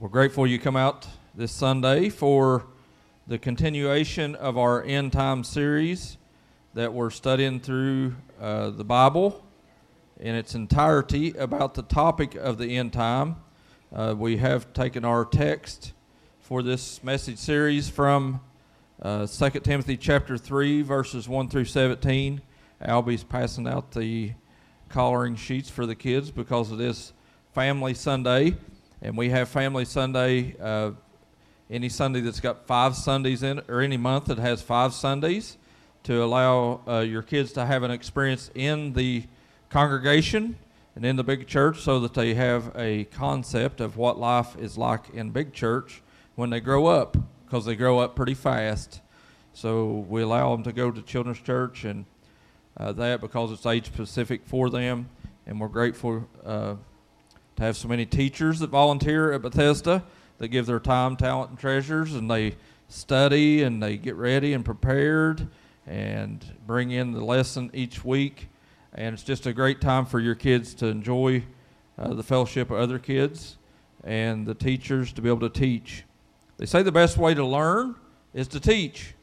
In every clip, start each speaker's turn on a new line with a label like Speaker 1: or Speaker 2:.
Speaker 1: We're grateful you come out this Sunday for the continuation of our end time series that we're studying through uh, the Bible in its entirety about the topic of the end time. Uh, we have taken our text for this message series from uh, 2 Timothy chapter 3, verses 1 through 17. Albie's passing out the collaring sheets for the kids because it is Family Sunday and we have Family Sunday. Uh, any Sunday that's got five Sundays in it, or any month that has five Sundays, to allow uh, your kids to have an experience in the congregation and in the big church, so that they have a concept of what life is like in big church when they grow up, because they grow up pretty fast. So we allow them to go to children's church and uh, that because it's age specific for them, and we're grateful uh, to have so many teachers that volunteer at Bethesda that give their time, talent, and treasures, and they study and they get ready and prepared and bring in the lesson each week. And it's just a great time for your kids to enjoy uh, the fellowship of other kids and the teachers to be able to teach. They say the best way to learn is to teach.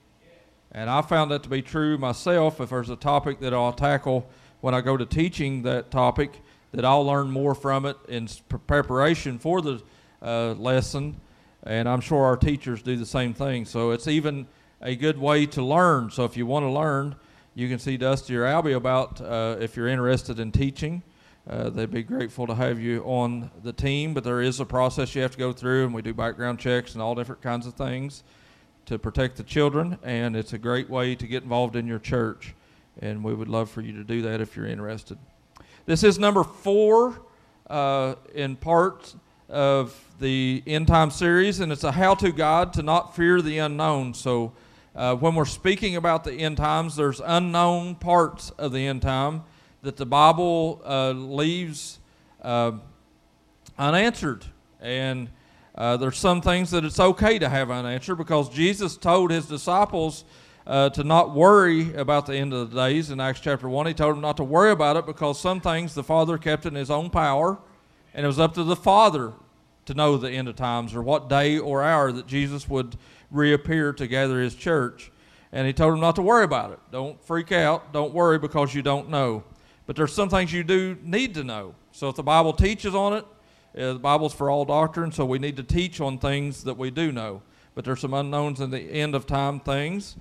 Speaker 1: And I found that to be true myself. If there's a topic that I'll tackle when I go to teaching that topic, that I'll learn more from it in preparation for the uh, lesson. And I'm sure our teachers do the same thing. So it's even a good way to learn. So if you want to learn, you can see Dusty or Albie about uh, if you're interested in teaching. Uh, they'd be grateful to have you on the team, but there is a process you have to go through, and we do background checks and all different kinds of things to protect the children. And it's a great way to get involved in your church, and we would love for you to do that if you're interested. This is number four uh, in part of the end time series, and it's a how to guide to not fear the unknown. So, uh, when we're speaking about the end times, there's unknown parts of the end time that the Bible uh, leaves uh, unanswered. And uh, there's some things that it's okay to have unanswered because Jesus told his disciples uh, to not worry about the end of the days in Acts chapter 1. He told them not to worry about it because some things the Father kept in His own power, and it was up to the Father to know the end of times or what day or hour that Jesus would reappear to gather His church. And He told them not to worry about it. Don't freak out. Don't worry because you don't know. But there's some things you do need to know. So if the Bible teaches on it, uh, the Bible's for all doctrine, so we need to teach on things that we do know. But there's some unknowns in the end of time things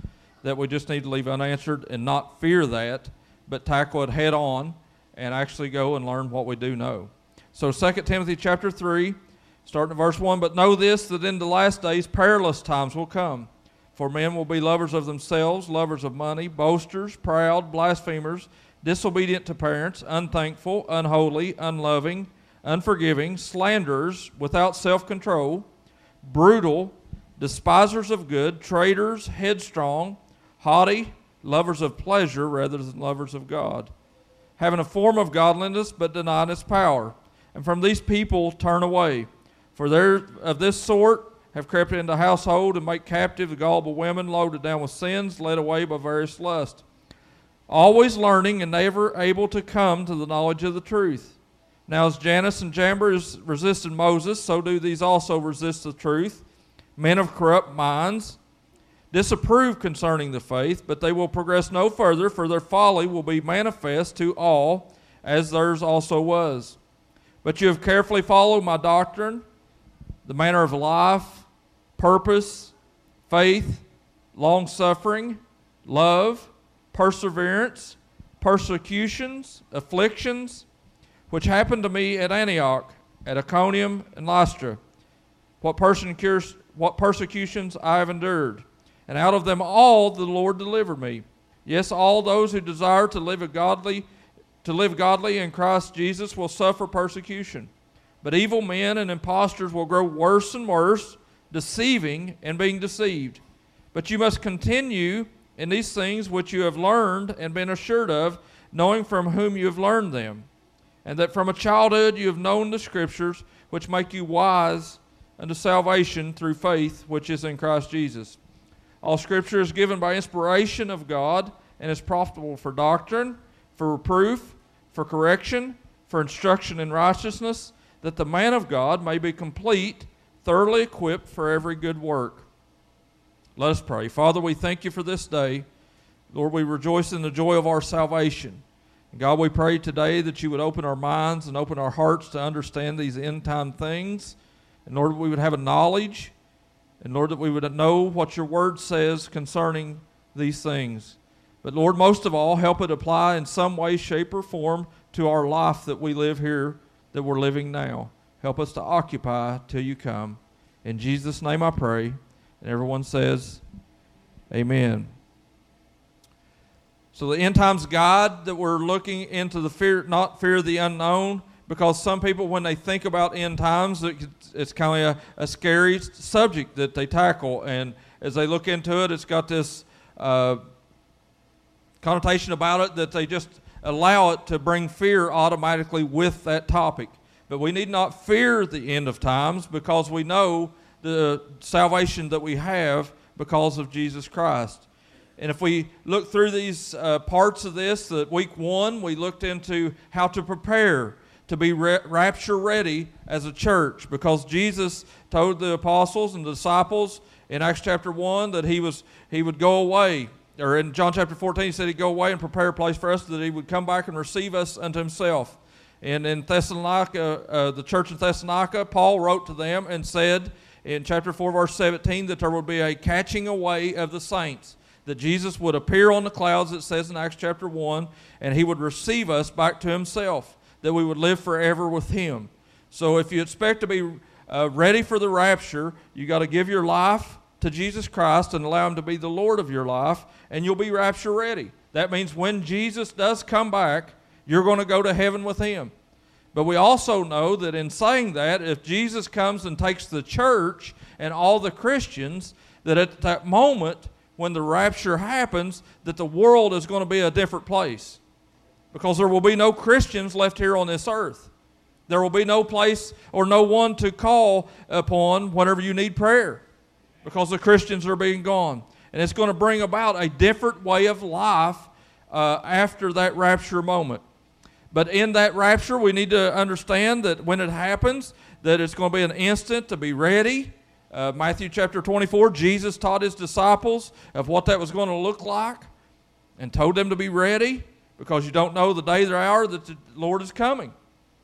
Speaker 1: that we just need to leave unanswered and not fear that, but tackle it head on and actually go and learn what we do know. So 2 Timothy chapter 3, starting at verse 1, but know this that in the last days perilous times will come. For men will be lovers of themselves, lovers of money, boasters, proud, blasphemers, disobedient to parents, unthankful, unholy, unloving, unforgiving, slanderers, without self control, brutal, despisers of good, traitors, headstrong haughty, lovers of pleasure rather than lovers of God, having a form of godliness but denying its power. And from these people turn away. For they of this sort have crept into the household and make captive the gullible women loaded down with sins, led away by various lusts. Always learning and never able to come to the knowledge of the truth. Now, as Jannes and Jambres resisted Moses, so do these also resist the truth. Men of corrupt minds disapprove concerning the faith, but they will progress no further, for their folly will be manifest to all, as theirs also was. But you have carefully followed my doctrine, the manner of life, purpose, faith, long suffering, love, perseverance, persecutions, afflictions, which happened to me at Antioch, at Iconium, and Lystra. What, what persecutions I have endured and out of them all the Lord delivered me. Yes, all those who desire to live a godly to live godly in Christ Jesus will suffer persecution. But evil men and impostors will grow worse and worse, deceiving and being deceived. But you must continue in these things which you have learned and been assured of, knowing from whom you have learned them, and that from a childhood you have known the Scriptures, which make you wise unto salvation through faith which is in Christ Jesus. All scripture is given by inspiration of God and is profitable for doctrine, for reproof, for correction, for instruction in righteousness, that the man of God may be complete, thoroughly equipped for every good work. Let us pray. Father, we thank you for this day. Lord, we rejoice in the joy of our salvation. God, we pray today that you would open our minds and open our hearts to understand these end time things. And Lord, we would have a knowledge. And Lord, that we would know what your word says concerning these things. But Lord, most of all, help it apply in some way, shape, or form to our life that we live here, that we're living now. Help us to occupy till you come. In Jesus' name I pray. And everyone says, Amen. So the end times God that we're looking into the fear, not fear of the unknown, because some people, when they think about end times, it's kind of a, a scary subject that they tackle, and as they look into it, it's got this uh, connotation about it that they just allow it to bring fear automatically with that topic. But we need not fear the end of times because we know the salvation that we have because of Jesus Christ. And if we look through these uh, parts of this, that week one, we looked into how to prepare to be ra- rapture ready as a church because Jesus told the apostles and the disciples in Acts chapter 1 that he, was, he would go away. Or in John chapter 14, he said he'd go away and prepare a place for us that he would come back and receive us unto himself. And in Thessalonica, uh, the church in Thessalonica, Paul wrote to them and said in chapter 4, verse 17, that there would be a catching away of the saints that Jesus would appear on the clouds, it says in Acts chapter 1, and he would receive us back to himself, that we would live forever with him. So if you expect to be uh, ready for the rapture, you got to give your life to Jesus Christ and allow him to be the Lord of your life, and you'll be rapture ready. That means when Jesus does come back, you're going to go to heaven with him. But we also know that in saying that, if Jesus comes and takes the church and all the Christians, that at that moment, when the rapture happens that the world is going to be a different place because there will be no Christians left here on this earth. There will be no place or no one to call upon whenever you need prayer because the Christians are being gone. And it's going to bring about a different way of life uh, after that rapture moment. But in that rapture, we need to understand that when it happens, that it's going to be an instant to be ready, uh, Matthew chapter 24, Jesus taught his disciples of what that was going to look like and told them to be ready because you don't know the day or hour that the Lord is coming.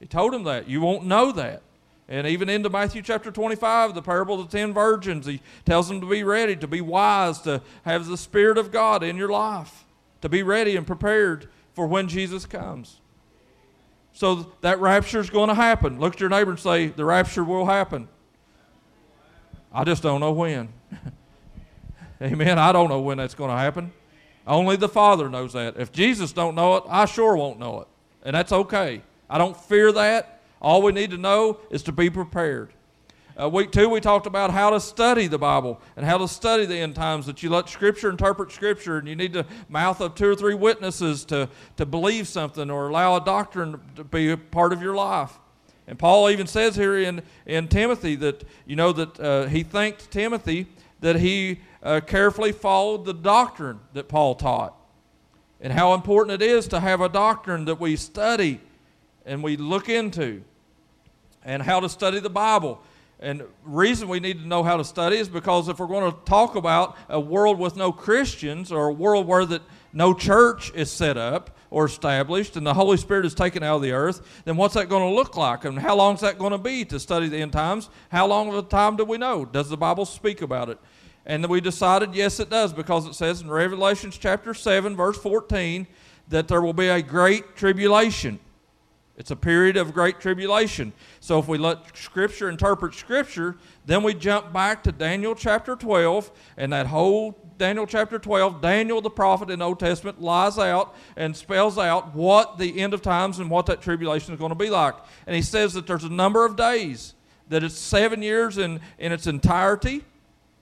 Speaker 1: He told him that. You won't know that. And even into Matthew chapter 25, the parable of the ten virgins, he tells them to be ready, to be wise, to have the Spirit of God in your life, to be ready and prepared for when Jesus comes. So that rapture is going to happen. Look at your neighbor and say, The rapture will happen. I just don't know when. Amen. I don't know when that's going to happen. Only the Father knows that. If Jesus don't know it, I sure won't know it. And that's okay. I don't fear that. All we need to know is to be prepared. Uh, week two, we talked about how to study the Bible and how to study the end times, that you let Scripture interpret Scripture, and you need the mouth of two or three witnesses to, to believe something or allow a doctrine to be a part of your life. And Paul even says here in, in Timothy that, you know, that uh, he thanked Timothy that he uh, carefully followed the doctrine that Paul taught. And how important it is to have a doctrine that we study and we look into. And how to study the Bible. And reason we need to know how to study is because if we're going to talk about a world with no Christians or a world where that no church is set up, or established and the Holy Spirit is taken out of the earth, then what's that going to look like? And how long is that going to be to study the end times? How long of a time do we know? Does the Bible speak about it? And we decided, yes, it does, because it says in Revelations chapter 7, verse 14, that there will be a great tribulation. It's a period of great tribulation. So if we let Scripture interpret Scripture, then we jump back to Daniel chapter 12 and that whole Daniel chapter 12, Daniel the prophet in the Old Testament lies out and spells out what the end of times and what that tribulation is going to be like. And he says that there's a number of days, that it's seven years in, in its entirety,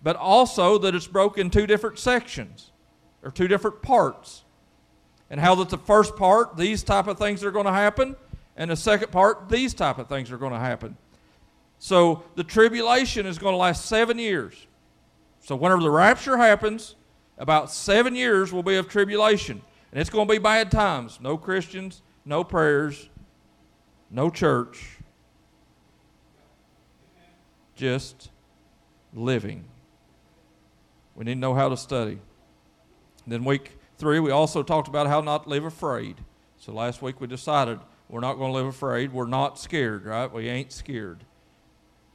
Speaker 1: but also that it's broken two different sections or two different parts. And how that the first part, these type of things are going to happen, and the second part, these type of things are going to happen. So the tribulation is going to last seven years. So whenever the rapture happens, about seven years will be of tribulation. And it's going to be bad times. No Christians, no prayers, no church. just living. We need to know how to study. Then, week three, we also talked about how not to live afraid. So, last week we decided we're not going to live afraid. We're not scared, right? We ain't scared.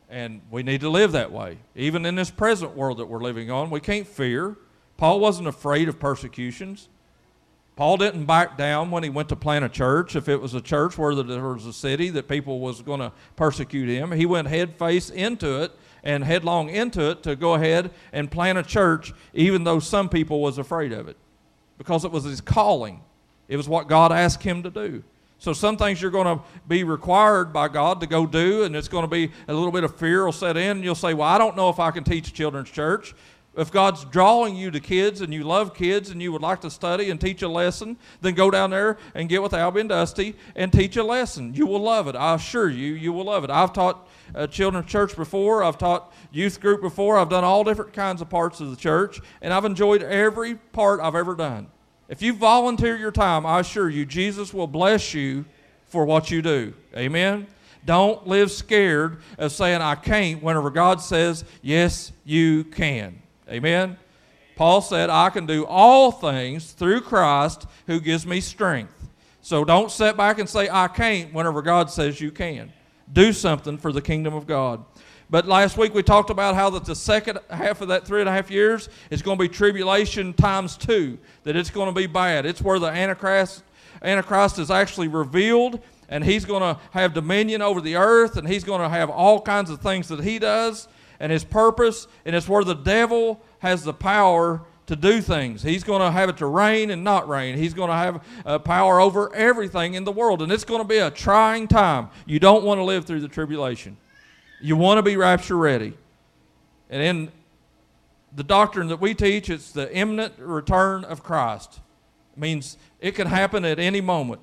Speaker 1: And we need to live that way. Even in this present world that we're living on, we can't fear. Paul wasn't afraid of persecutions. Paul didn't back down when he went to plant a church. If it was a church where there was a city that people was going to persecute him, he went head face into it and headlong into it to go ahead and plant a church, even though some people was afraid of it, because it was his calling. It was what God asked him to do. So some things you're going to be required by God to go do, and it's going to be a little bit of fear will set in. And you'll say, "Well, I don't know if I can teach children's church." If God's drawing you to kids and you love kids and you would like to study and teach a lesson, then go down there and get with Albie and Dusty and teach a lesson. You will love it. I assure you, you will love it. I've taught uh, children's church before. I've taught youth group before. I've done all different kinds of parts of the church, and I've enjoyed every part I've ever done. If you volunteer your time, I assure you, Jesus will bless you for what you do. Amen? Don't live scared of saying, I can't, whenever God says, yes, you can. Amen? Paul said, I can do all things through Christ who gives me strength. So don't sit back and say, I can't, whenever God says you can. Do something for the kingdom of God. But last week we talked about how that the second half of that three and a half years is going to be tribulation times two, that it's going to be bad. It's where the Antichrist, Antichrist is actually revealed, and he's going to have dominion over the earth, and he's going to have all kinds of things that he does, and his purpose, and it's where the devil has the power to do things. He's going to have it to rain and not rain. He's going to have uh, power over everything in the world, and it's going to be a trying time. You don't want to live through the tribulation. You want to be rapture ready. And in the doctrine that we teach, it's the imminent return of Christ. It means it can happen at any moment.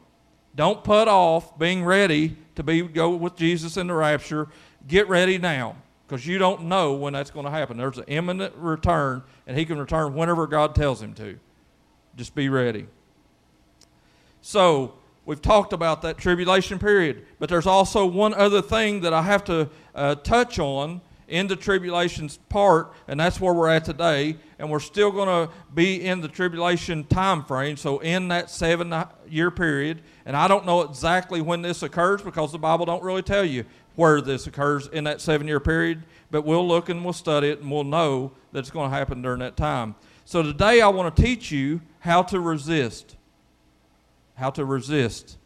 Speaker 1: Don't put off being ready to be go with Jesus in the rapture. Get ready now because you don't know when that's going to happen. There's an imminent return, and he can return whenever God tells him to. Just be ready. So, we've talked about that tribulation period, but there's also one other thing that I have to uh, touch on in the tribulation's part, and that's where we're at today. And we're still going to be in the tribulation time frame, so in that seven-year period. And I don't know exactly when this occurs because the Bible don't really tell you where this occurs in that seven-year period. But we'll look and we'll study it, and we'll know that it's going to happen during that time. So today I want to teach you how to resist. How to resist.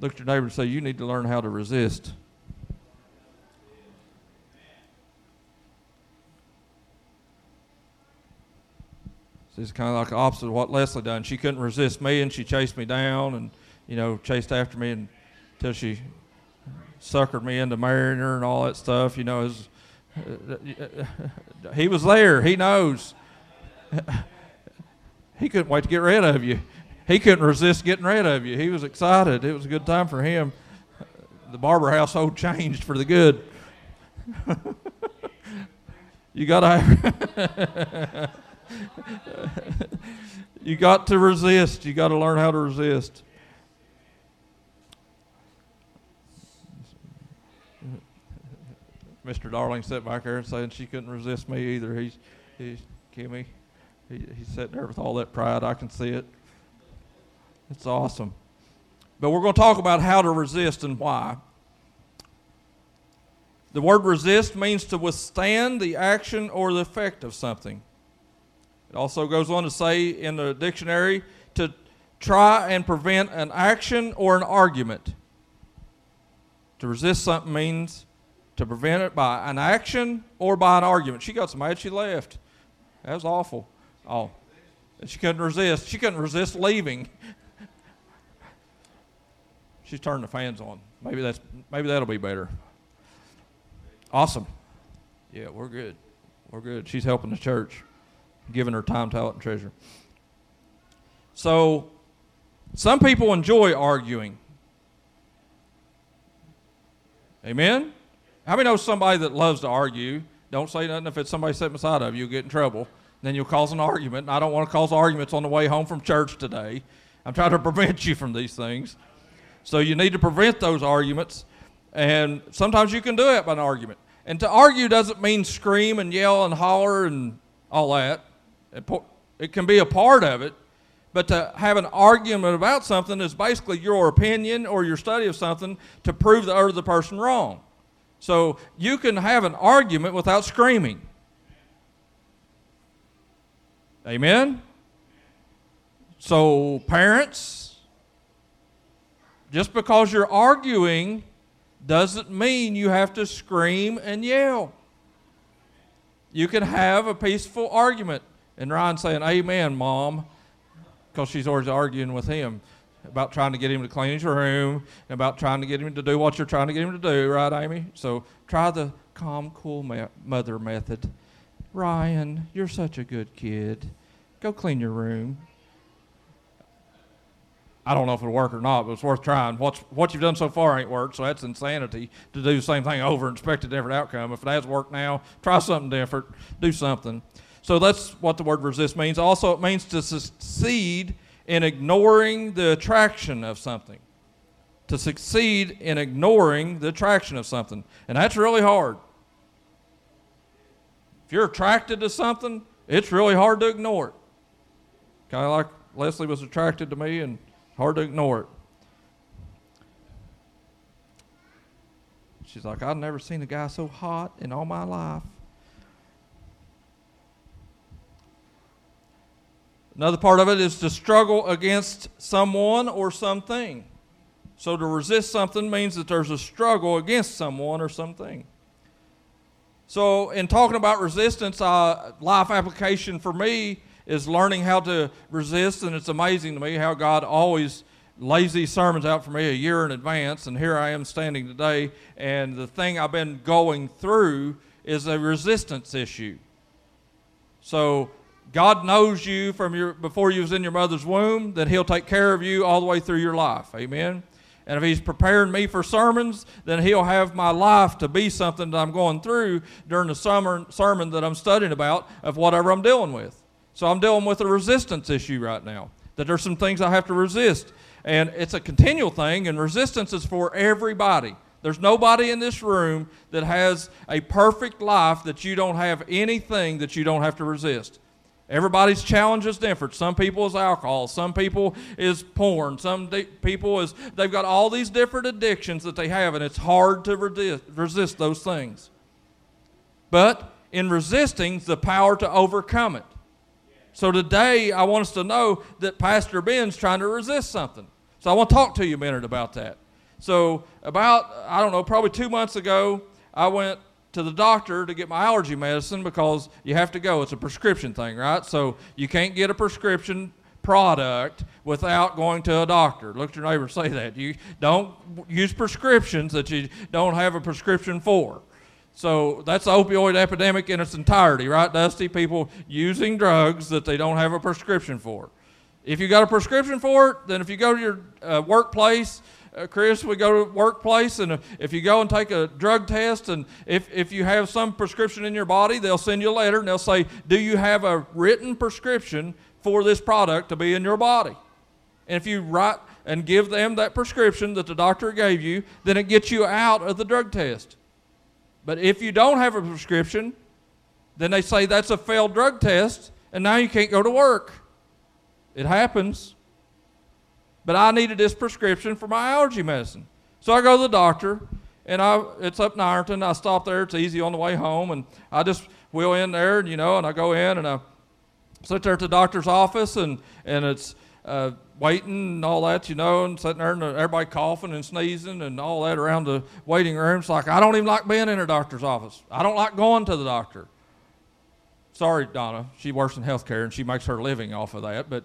Speaker 1: Look at your neighbor and say, You need to learn how to resist. It's kind of like the opposite of what Leslie done. She couldn't resist me, and she chased me down, and you know, chased after me until she suckered me into marrying her and all that stuff. You know, was, uh, he was there. He knows. he couldn't wait to get rid of you. He couldn't resist getting rid of you. He was excited. It was a good time for him. The Barber household changed for the good. you got to you got to resist. You got to learn how to resist. Mr. Darling sat back there and saying she couldn't resist me either. He's, he's Kimmy. He, he's sitting there with all that pride. I can see it. It's awesome. But we're going to talk about how to resist and why. The word resist means to withstand the action or the effect of something. It also goes on to say in the dictionary to try and prevent an action or an argument. To resist something means to prevent it by an action or by an argument. She got so mad she left. That was awful. Oh, and she couldn't resist. She couldn't resist leaving. She's turned the fans on. Maybe that's maybe that'll be better. Awesome. Yeah, we're good. We're good. She's helping the church, giving her time, talent, and treasure. So, some people enjoy arguing. Amen. How many know somebody that loves to argue? Don't say nothing if it's somebody sitting beside of you, you'll get in trouble. Then you'll cause an argument. And I don't want to cause arguments on the way home from church today. I'm trying to prevent you from these things. So you need to prevent those arguments. And sometimes you can do it by an argument. And to argue doesn't mean scream and yell and holler and all that. It can be a part of it, but to have an argument about something is basically your opinion or your study of something to prove the other person wrong. So you can have an argument without screaming. Amen? So, parents, just because you're arguing doesn't mean you have to scream and yell. You can have a peaceful argument. And Ryan saying, Amen, Mom, because she's always arguing with him about trying to get him to clean his room, and about trying to get him to do what you're trying to get him to do, right, Amy? So try the calm, cool mother method. Ryan, you're such a good kid. Go clean your room. I don't know if it'll work or not, but it's worth trying. What's, what you've done so far ain't worked, so that's insanity to do the same thing over and expect a different outcome. If it has worked now, try something different, do something. So that's what the word resist means. Also, it means to succeed in ignoring the attraction of something. To succeed in ignoring the attraction of something. And that's really hard. If you're attracted to something, it's really hard to ignore it. Kind of like Leslie was attracted to me, and hard to ignore it. She's like, I've never seen a guy so hot in all my life. Another part of it is to struggle against someone or something. So to resist something means that there's a struggle against someone or something. So, in talking about resistance, uh, life application for me is learning how to resist, and it's amazing to me how God always lays these sermons out for me a year in advance, and here I am standing today, and the thing I've been going through is a resistance issue. So, God knows you from your before you was in your mother's womb that He'll take care of you all the way through your life. Amen. And if He's preparing me for sermons, then He'll have my life to be something that I'm going through during the summer sermon that I'm studying about of whatever I'm dealing with. So I'm dealing with a resistance issue right now. That there's some things I have to resist. And it's a continual thing, and resistance is for everybody. There's nobody in this room that has a perfect life that you don't have anything that you don't have to resist. Everybody's challenge is different. Some people is alcohol. Some people is porn. Some de- people is they've got all these different addictions that they have, and it's hard to resist, resist those things. But in resisting, the power to overcome it. So today, I want us to know that Pastor Ben's trying to resist something. So I want to talk to you a minute about that. So about I don't know, probably two months ago, I went to the doctor to get my allergy medicine because you have to go. It's a prescription thing, right? So you can't get a prescription product without going to a doctor. Look at your neighbor say that. You don't use prescriptions that you don't have a prescription for. So that's the opioid epidemic in its entirety, right, Dusty? People using drugs that they don't have a prescription for. If you got a prescription for it, then if you go to your uh, workplace uh, Chris, we go to workplace, and if you go and take a drug test, and if, if you have some prescription in your body, they'll send you a letter and they'll say, Do you have a written prescription for this product to be in your body? And if you write and give them that prescription that the doctor gave you, then it gets you out of the drug test. But if you don't have a prescription, then they say that's a failed drug test, and now you can't go to work. It happens. But I needed this prescription for my allergy medicine. So I go to the doctor, and I it's up in Ironton. I stop there. It's easy on the way home, and I just wheel in there, and you know, and I go in and I sit there at the doctor's office, and and it's uh, waiting and all that, you know, and sitting there and everybody coughing and sneezing and all that around the waiting room. It's like I don't even like being in a doctor's office. I don't like going to the doctor. Sorry, Donna. She works in healthcare and she makes her living off of that, but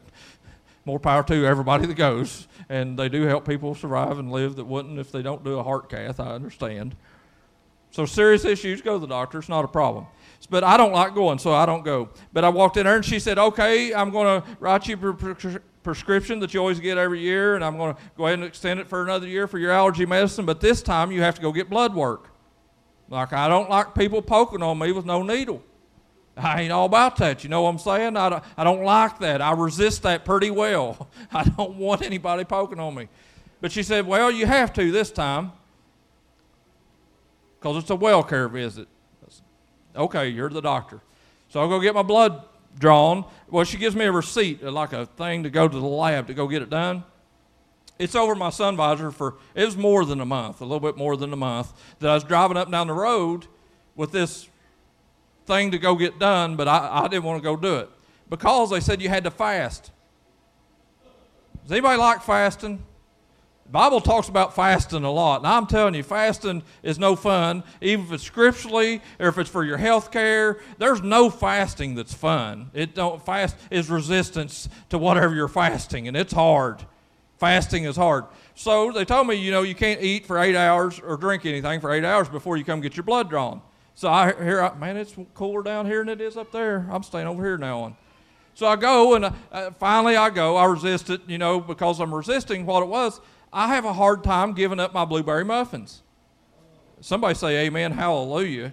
Speaker 1: more power to everybody that goes. And they do help people survive and live that wouldn't if they don't do a heart cath. I understand. So serious issues, go to the doctor. It's not a problem. But I don't like going, so I don't go. But I walked in there and she said, "Okay, I'm going to write you a pre- prescription that you always get every year, and I'm going to go ahead and extend it for another year for your allergy medicine. But this time you have to go get blood work. Like I don't like people poking on me with no needle." I ain't all about that. You know what I'm saying? I don't, I don't like that. I resist that pretty well. I don't want anybody poking on me. But she said, Well, you have to this time. because it's a well care visit. Okay, you're the doctor. So I'll go get my blood drawn. Well, she gives me a receipt, uh, like a thing to go to the lab to go get it done. It's over my sun visor for, it was more than a month, a little bit more than a month, that I was driving up down the road with this thing to go get done, but I, I didn't want to go do it because they said you had to fast. Does anybody like fasting? The Bible talks about fasting a lot. And I'm telling you, fasting is no fun, even if it's scripturally or if it's for your health care. There's no fasting that's fun. It don't fast is resistance to whatever you're fasting, and it's hard. Fasting is hard. So they told me, you know, you can't eat for eight hours or drink anything for eight hours before you come get your blood drawn. So I hear, man, it's cooler down here than it is up there. I'm staying over here now on. So I go, and uh, finally I go. I resist it, you know, because I'm resisting what it was. I have a hard time giving up my blueberry muffins. Somebody say amen, hallelujah.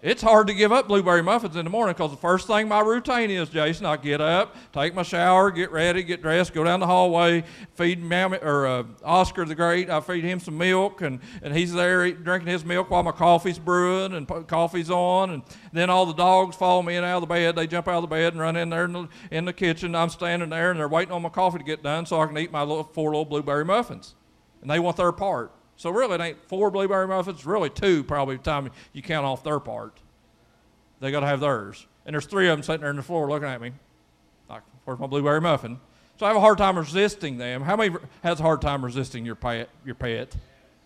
Speaker 1: It's hard to give up blueberry muffins in the morning because the first thing my routine is, Jason, I get up, take my shower, get ready, get dressed, go down the hallway, feed Mammy, or uh, Oscar the Great. I feed him some milk, and, and he's there eating, drinking his milk while my coffee's brewing and coffee's on. And then all the dogs follow me in out of the bed. They jump out of the bed and run in there in the, in the kitchen. I'm standing there, and they're waiting on my coffee to get done so I can eat my little, four little blueberry muffins. And they want their part. So really, it ain't four blueberry muffins, really two probably time you count off their part. They got to have theirs. And there's three of them sitting there on the floor looking at me. Like, where's my blueberry muffin? So I have a hard time resisting them. How many has a hard time resisting your pet? Your pet,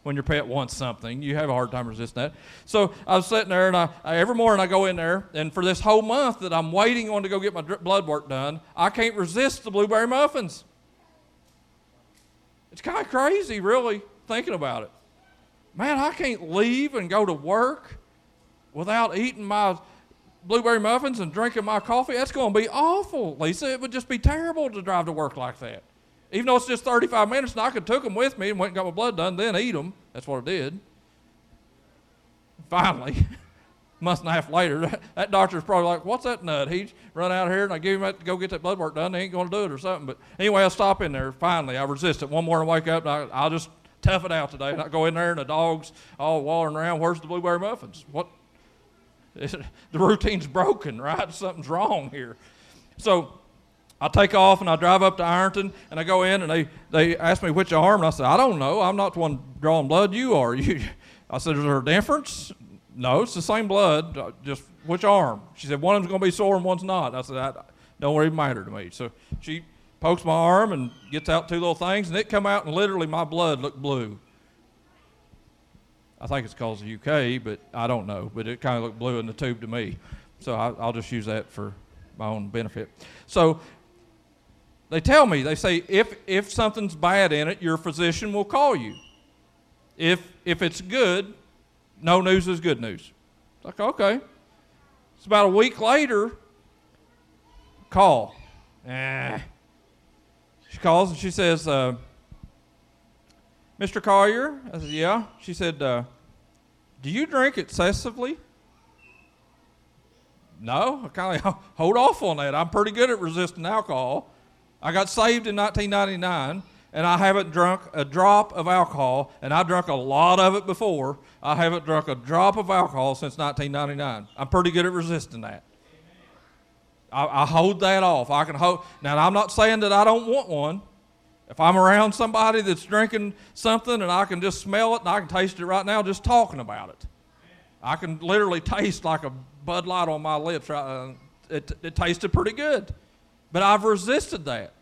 Speaker 1: when your pet wants something, you have a hard time resisting that. So I was sitting there, and I every morning I go in there, and for this whole month that I'm waiting on to go get my blood work done, I can't resist the blueberry muffins. It's kind of crazy, really, thinking about it. Man, I can't leave and go to work without eating my blueberry muffins and drinking my coffee, that's going to be awful, Lisa. It would just be terrible to drive to work like that. Even though it's just 35 minutes, and I could took them with me and went and got my blood done, then eat them. That's what I did. Finally, a month and a half later, that, doctor's probably like, "What's that nut?" He's run out of here, and I give him that to go get that blood work done. They ain't going to do it or something. But anyway, I stop in there. Finally, I resist it. One morning, I wake up, and I, will just tough it out today. I go in there, and the dog's all wandering around. Where's the blueberry muffins? What? the routine's broken, right? Something's wrong here. So I take off and I drive up to Ironton and I go in and they, they ask me which arm and I said, I don't know. I'm not the one drawing blood. You are. You. I said, is there a difference? No, it's the same blood. Uh, just which arm? She said, one of them's going to be sore and one's not. I said, that don't even matter to me. So she pokes my arm and gets out two little things and it come out and literally my blood looked blue. I think it's called the UK, but I don't know. But it kind of looked blue in the tube to me. So I, I'll just use that for my own benefit. So they tell me, they say, if, if something's bad in it, your physician will call you. If, if it's good, no news is good news. It's like, okay. It's about a week later, call. Eh. Calls and she says, uh, Mr. Collier? I said, Yeah. She said, uh, Do you drink excessively? No, I kind of hold off on that. I'm pretty good at resisting alcohol. I got saved in 1999, and I haven't drunk a drop of alcohol, and I drank a lot of it before. I haven't drunk a drop of alcohol since 1999. I'm pretty good at resisting that. I, I hold that off. I can hold. Now, I'm not saying that I don't want one. If I'm around somebody that's drinking something and I can just smell it and I can taste it right now just talking about it, I can literally taste like a Bud Light on my lips. Right? Uh, it, it tasted pretty good. But I've resisted that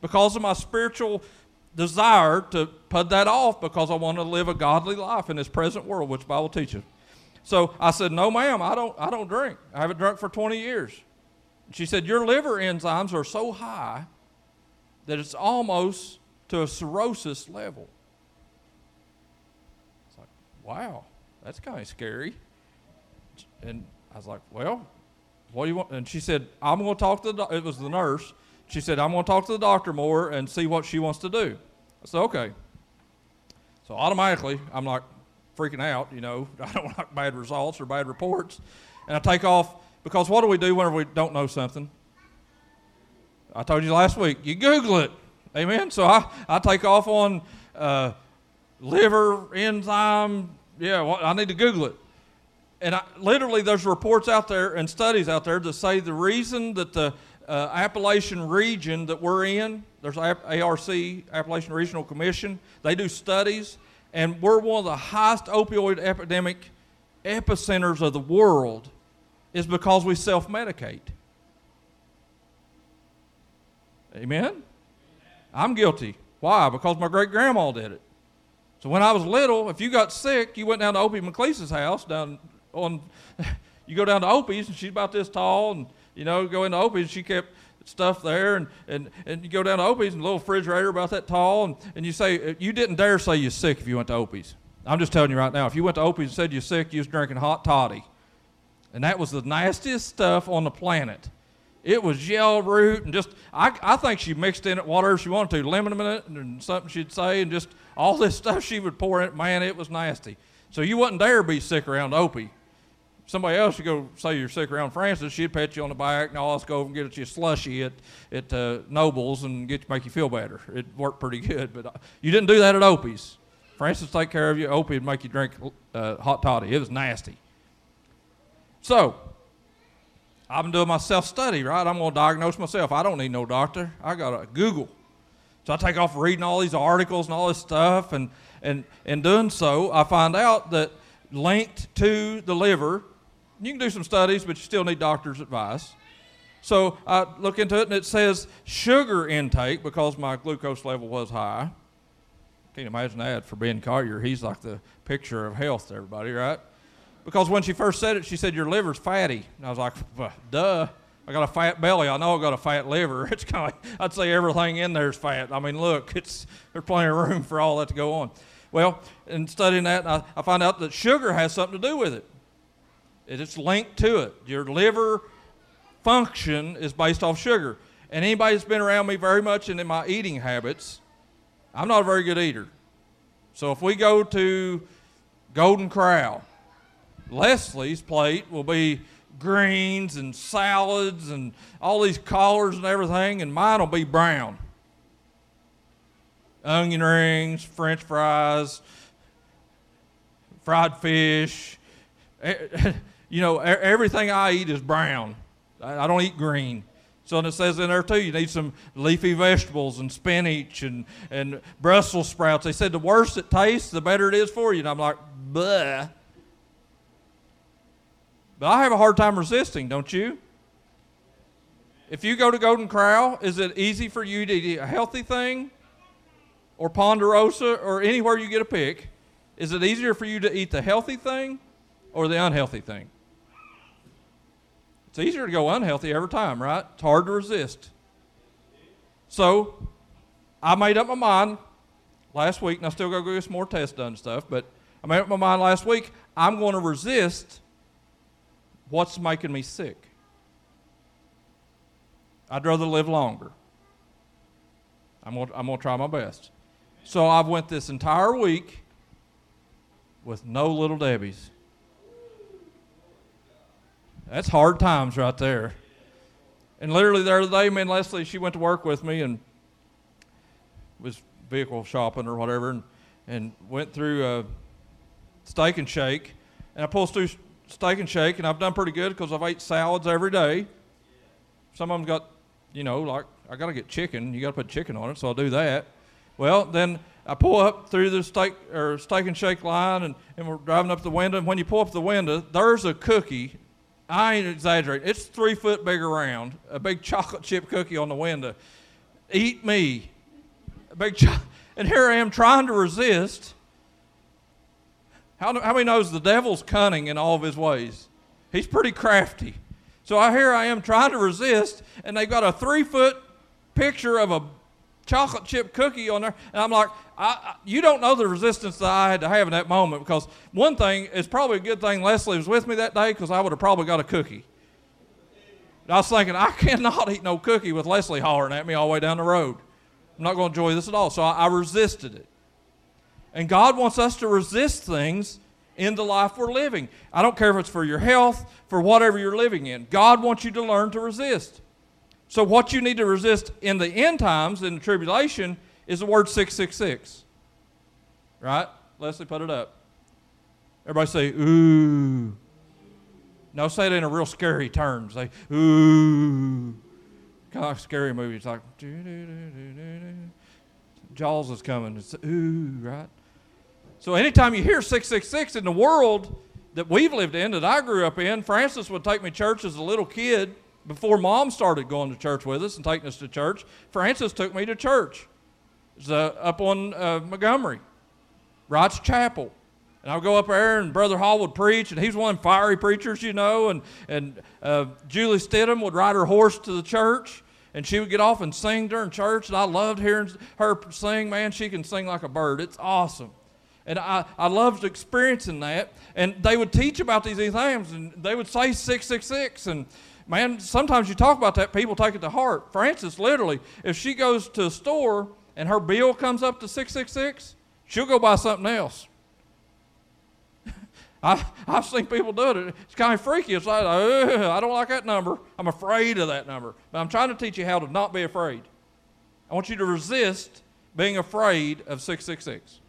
Speaker 1: because of my spiritual desire to put that off because I want to live a godly life in this present world, which Bible teaches. So I said, "No, ma'am, I don't. I don't drink. I haven't drunk for 20 years." She said, "Your liver enzymes are so high that it's almost to a cirrhosis level. It's like, wow, that's kind of scary. And I was like, well, what do you want? And she said, I'm going to talk to the, it was the nurse. She said, I'm going to talk to the doctor more and see what she wants to do. I said, okay. So automatically, I'm like freaking out, you know, I don't like bad results or bad reports. And I take off because what do we do whenever we don't know something? I told you last week, you Google it. Amen. So I, I take off on uh, liver enzyme yeah, well, I need to Google it. And I, literally, there's reports out there and studies out there that say the reason that the uh, Appalachian region that we're in, there's ARC, Appalachian Regional Commission, they do studies, and we're one of the highest opioid epidemic epicenters of the world is because we self medicate. Amen? I'm guilty. Why? Because my great grandma did it. So when I was little, if you got sick, you went down to Opie McLeese's house down on. You go down to Opie's and she's about this tall, and you know go into Opie's. She kept stuff there, and, and, and you go down to Opie's and a little refrigerator about that tall, and, and you say you didn't dare say you're sick if you went to Opie's. I'm just telling you right now, if you went to Opie's and said you're sick, you was drinking hot toddy, and that was the nastiest stuff on the planet. It was yellow root and just, I, I think she mixed in it whatever she wanted to, lemon in it and something she'd say and just all this stuff she would pour in it. Man, it was nasty. So you wouldn't dare be sick around Opie. Somebody else would go say you're sick around Francis, she'd pat you on the back and let's go over and get you a slushy at, at uh, Nobles and get make you feel better. It worked pretty good, but uh, you didn't do that at Opie's. Francis take care of you. Opie would make you drink uh, hot toddy. It was nasty. So, I've been doing my self study, right? I'm going to diagnose myself. I don't need no doctor. I got to Google. So I take off reading all these articles and all this stuff, and, and in doing so, I find out that linked to the liver, you can do some studies, but you still need doctor's advice. So I look into it, and it says sugar intake because my glucose level was high. Can't imagine that for Ben Collier. He's like the picture of health to everybody, right? Because when she first said it, she said, Your liver's fatty. And I was like, Duh. I got a fat belly. I know I got a fat liver. It's kind of like, I'd say everything in there is fat. I mean, look, it's, there's plenty of room for all that to go on. Well, in studying that, I, I found out that sugar has something to do with it. It's linked to it. Your liver function is based off sugar. And anybody that's been around me very much and in my eating habits, I'm not a very good eater. So if we go to Golden Corral, Leslie's plate will be greens and salads and all these collars and everything, and mine will be brown. Onion rings, french fries, fried fish. You know, everything I eat is brown. I don't eat green. So it says in there too, you need some leafy vegetables and spinach and, and Brussels sprouts. They said the worse it tastes, the better it is for you. And I'm like, bleh. But I have a hard time resisting, don't you? If you go to Golden Corral, is it easy for you to eat a healthy thing or Ponderosa or anywhere you get a pick? Is it easier for you to eat the healthy thing or the unhealthy thing? It's easier to go unhealthy every time, right? It's hard to resist. So I made up my mind last week, and I still got to get some more tests done and stuff, but I made up my mind last week I'm going to resist What's making me sick? I'd rather live longer. I'm going I'm gonna try my best. So I've went this entire week with no little Debbie's. That's hard times right there. And literally the other day, me and Leslie, she went to work with me and was vehicle shopping or whatever, and, and went through a steak and shake. And I pulled through steak and shake, and I've done pretty good because I've ate salads every day. Some of them got, you know, like I got to get chicken. You got to put chicken on it, so I'll do that. Well, then I pull up through the steak or steak and shake line, and, and we're driving up the window. And when you pull up the window, there's a cookie. I ain't exaggerating. It's three foot big around, a big chocolate chip cookie on the window. Eat me, a big cho- and here I am trying to resist how, how many knows the devil's cunning in all of his ways? He's pretty crafty. So I here I am trying to resist, and they've got a three foot picture of a chocolate chip cookie on there, and I'm like, I, I, you don't know the resistance that I had to have in that moment because one thing is probably a good thing Leslie was with me that day because I would have probably got a cookie. I was thinking I cannot eat no cookie with Leslie hollering at me all the way down the road. I'm not going to enjoy this at all. So I, I resisted it. And God wants us to resist things in the life we're living. I don't care if it's for your health, for whatever you're living in. God wants you to learn to resist. So, what you need to resist in the end times, in the tribulation, is the word 666. Right? Leslie, put it up. Everybody say, ooh. No, say it in a real scary term. Say, ooh. Kind of like scary movie. It's like, Jaws is coming. It's ooh, right? So anytime you hear 666 in the world that we've lived in, that I grew up in, Francis would take me to church as a little kid before mom started going to church with us and taking us to church. Francis took me to church. It's uh, up on uh, Montgomery, Wright's Chapel. And I would go up there, and Brother Hall would preach, and he's one of fiery preachers, you know. And, and uh, Julie Stidham would ride her horse to the church, and she would get off and sing during church. And I loved hearing her sing. Man, she can sing like a bird. It's awesome. And I, I loved experiencing that. And they would teach about these things, and they would say 666. And man, sometimes you talk about that, people take it to heart. Frances, literally, if she goes to a store and her bill comes up to 666, she'll go buy something else. I, I've seen people do it. It's kind of freaky. It's like, I don't like that number. I'm afraid of that number. But I'm trying to teach you how to not be afraid. I want you to resist being afraid of 666.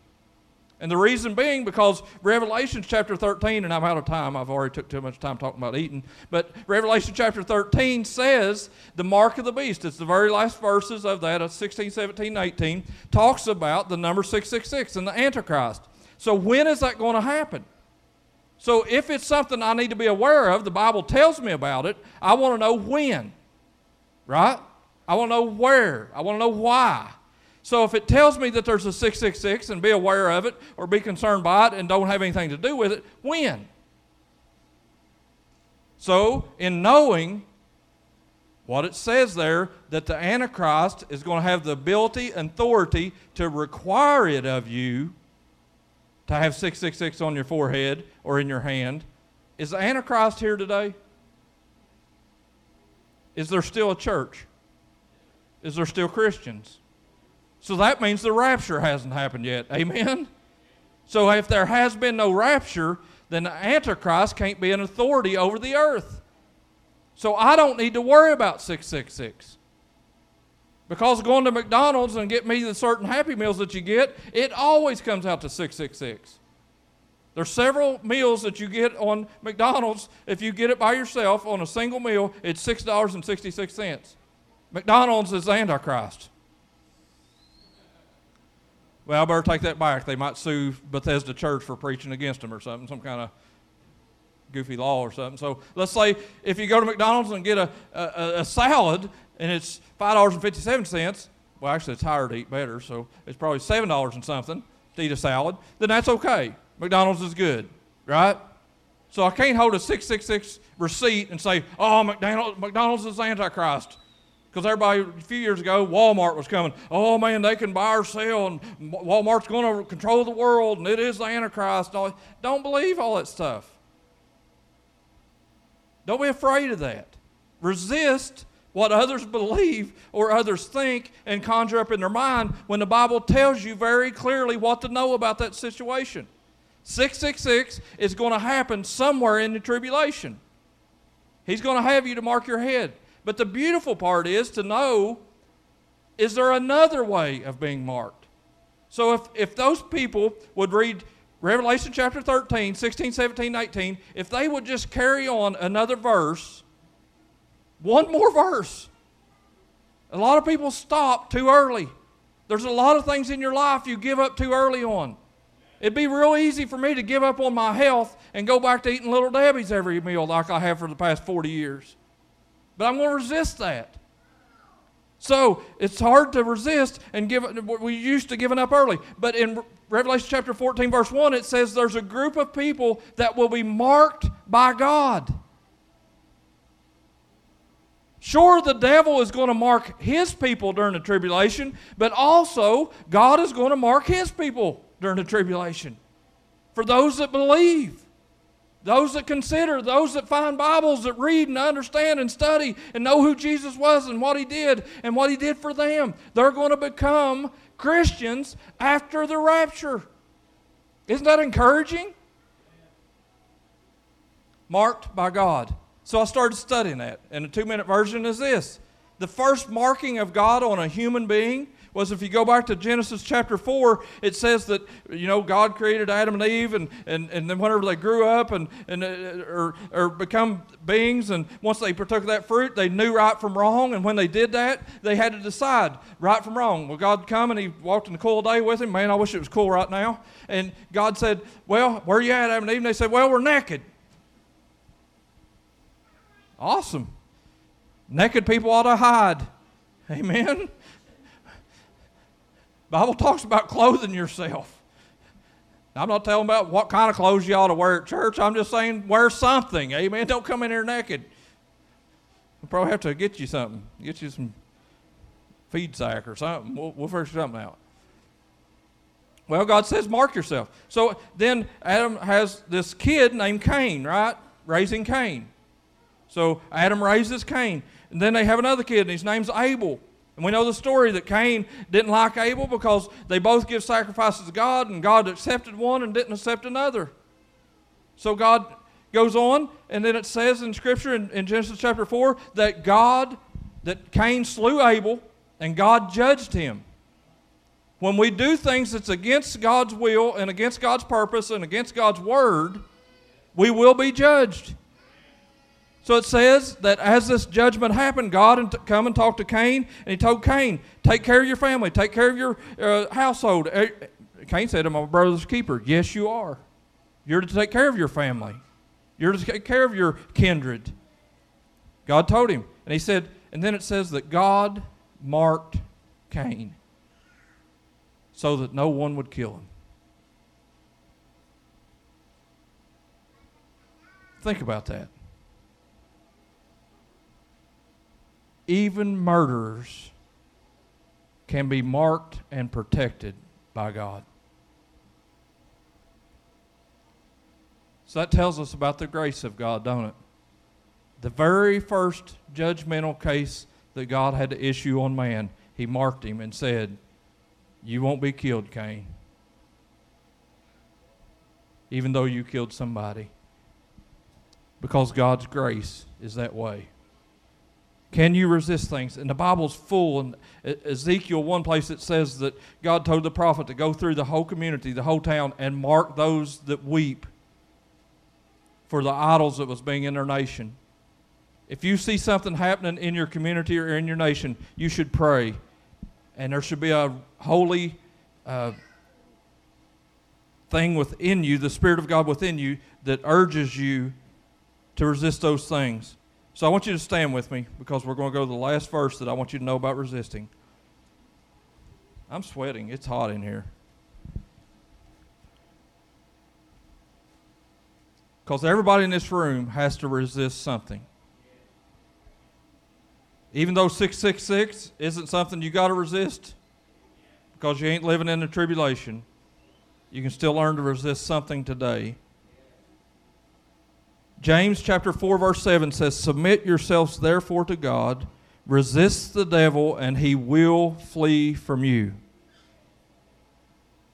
Speaker 1: And the reason being because Revelation chapter 13, and I'm out of time, I've already took too much time talking about eating, but Revelation chapter 13 says the mark of the beast, it's the very last verses of that, of 16, 17, 18, talks about the number 666 and the Antichrist. So when is that going to happen? So if it's something I need to be aware of, the Bible tells me about it, I want to know when. Right? I want to know where. I want to know why. So if it tells me that there's a 666 and be aware of it or be concerned by it and don't have anything to do with it, when? So, in knowing what it says there, that the Antichrist is going to have the ability and authority to require it of you to have 666 on your forehead or in your hand. Is the Antichrist here today? Is there still a church? Is there still Christians? So that means the rapture hasn't happened yet. Amen? So if there has been no rapture, then the Antichrist can't be an authority over the earth. So I don't need to worry about 666. Because going to McDonald's and get me the certain Happy Meals that you get, it always comes out to 666. There's several meals that you get on McDonald's. If you get it by yourself on a single meal, it's $6.66. McDonald's is Antichrist. Well, I better take that back. They might sue Bethesda Church for preaching against them or something, some kind of goofy law or something. So let's say if you go to McDonald's and get a, a, a salad and it's $5.57, well, actually, it's higher to eat better, so it's probably $7 and something to eat a salad, then that's okay. McDonald's is good, right? So I can't hold a 666 receipt and say, oh, McDonald's, McDonald's is Antichrist. Because everybody, a few years ago, Walmart was coming. Oh man, they can buy or sell, and Walmart's going to control the world, and it is the Antichrist. Don't believe all that stuff. Don't be afraid of that. Resist what others believe or others think and conjure up in their mind when the Bible tells you very clearly what to know about that situation. 666 is going to happen somewhere in the tribulation. He's going to have you to mark your head. But the beautiful part is to know is there another way of being marked? So if, if those people would read Revelation chapter 13, 16, 17, 18, if they would just carry on another verse, one more verse. A lot of people stop too early. There's a lot of things in your life you give up too early on. It'd be real easy for me to give up on my health and go back to eating Little Debbie's every meal like I have for the past 40 years. But I'm going to resist that. So it's hard to resist and give. We used to giving up early, but in Revelation chapter 14, verse 1, it says there's a group of people that will be marked by God. Sure, the devil is going to mark his people during the tribulation, but also God is going to mark his people during the tribulation. For those that believe, those that consider, those that find Bibles, that read and understand and study and know who Jesus was and what he did and what he did for them, they're going to become Christians after the rapture. Isn't that encouraging? Marked by God. So I started studying that. And the two minute version is this The first marking of God on a human being was if you go back to Genesis chapter 4, it says that, you know, God created Adam and Eve, and, and, and then whenever they grew up and, and uh, or, or become beings, and once they partook of that fruit, they knew right from wrong, and when they did that, they had to decide right from wrong. Well, God come and he walked in the cool day with him. Man, I wish it was cool right now. And God said, well, where are you at, Adam and Eve? And they said, well, we're naked. Awesome. Naked people ought to hide. Amen. Bible talks about clothing yourself. I'm not telling about what kind of clothes you ought to wear at church. I'm just saying wear something. Amen. Don't come in here naked. We'll probably have to get you something. Get you some feed sack or something. We'll, we'll figure something out. Well, God says, mark yourself. So then Adam has this kid named Cain, right? Raising Cain. So Adam raises Cain. And then they have another kid, and his name's Abel. And we know the story that Cain didn't like Abel because they both give sacrifices to God, and God accepted one and didn't accept another. So God goes on, and then it says in Scripture in, in Genesis chapter 4 that God, that Cain slew Abel, and God judged him. When we do things that's against God's will and against God's purpose and against God's word, we will be judged. So it says that as this judgment happened, God and come and talked to Cain, and he told Cain, "Take care of your family, take care of your uh, household." Uh, Cain said, "I'm a brother's keeper." Yes, you are. You're to take care of your family. You're to take care of your kindred. God told him, and he said, and then it says that God marked Cain so that no one would kill him. Think about that. Even murderers can be marked and protected by God. So that tells us about the grace of God, don't it? The very first judgmental case that God had to issue on man, he marked him and said, You won't be killed, Cain. Even though you killed somebody. Because God's grace is that way. Can you resist things? And the Bible's full. And Ezekiel, one place it says that God told the prophet to go through the whole community, the whole town, and mark those that weep for the idols that was being in their nation. If you see something happening in your community or in your nation, you should pray. And there should be a holy uh, thing within you, the Spirit of God within you, that urges you to resist those things. So I want you to stand with me because we're going to go to the last verse that I want you to know about resisting. I'm sweating. It's hot in here. Because everybody in this room has to resist something. Even though 666 isn't something you got to resist because you ain't living in the tribulation, you can still learn to resist something today. James chapter 4 verse 7 says submit yourselves therefore to God resist the devil and he will flee from you.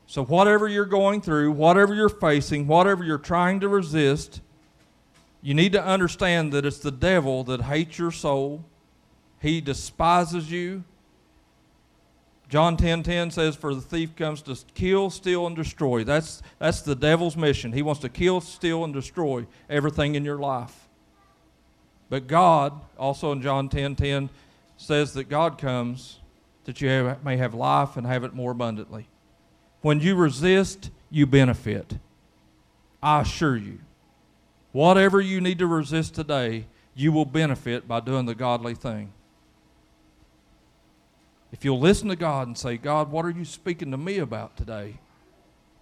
Speaker 1: So whatever you're going through, whatever you're facing, whatever you're trying to resist, you need to understand that it's the devil that hates your soul. He despises you. John 10:10 10, 10 says, "For the thief comes to kill, steal, and destroy." That's that's the devil's mission. He wants to kill, steal, and destroy everything in your life. But God, also in John 10:10, 10, 10, says that God comes that you have, may have life and have it more abundantly. When you resist, you benefit. I assure you. Whatever you need to resist today, you will benefit by doing the godly thing. If you'll listen to God and say, God, what are you speaking to me about today?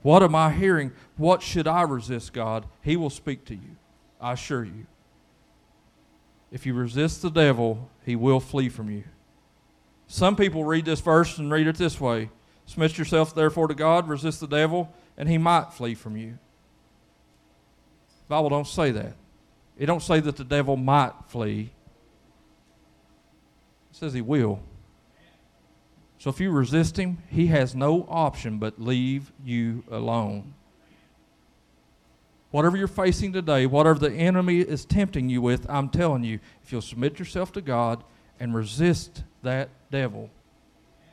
Speaker 1: What am I hearing? What should I resist, God? He will speak to you. I assure you. If you resist the devil, he will flee from you. Some people read this verse and read it this way Submit yourself therefore to God, resist the devil, and he might flee from you. Bible don't say that. It don't say that the devil might flee. It says he will. So if you resist him, he has no option but leave you alone. Whatever you're facing today, whatever the enemy is tempting you with, I'm telling you, if you'll submit yourself to God and resist that devil,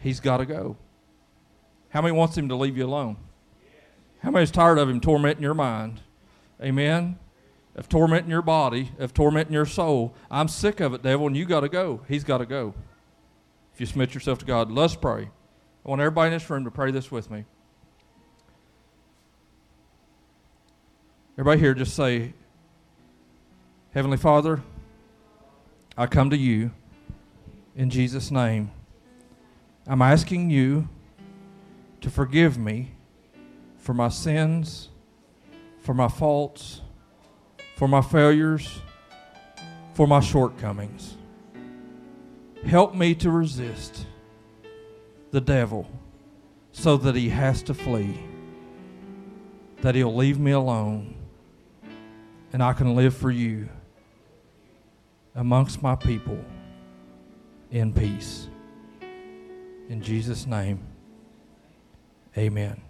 Speaker 1: he's got to go. How many wants him to leave you alone? How many's tired of him tormenting your mind? Amen. Of tormenting your body, of tormenting your soul. I'm sick of it, devil, and you got to go. He's got to go. If you submit yourself to God, let's pray. I want everybody in this room to pray this with me. Everybody here, just say, Heavenly Father, I come to you in Jesus' name. I'm asking you to forgive me for my sins, for my faults, for my failures, for my shortcomings. Help me to resist the devil so that he has to flee, that he'll leave me alone, and I can live for you amongst my people in peace. In Jesus' name, amen.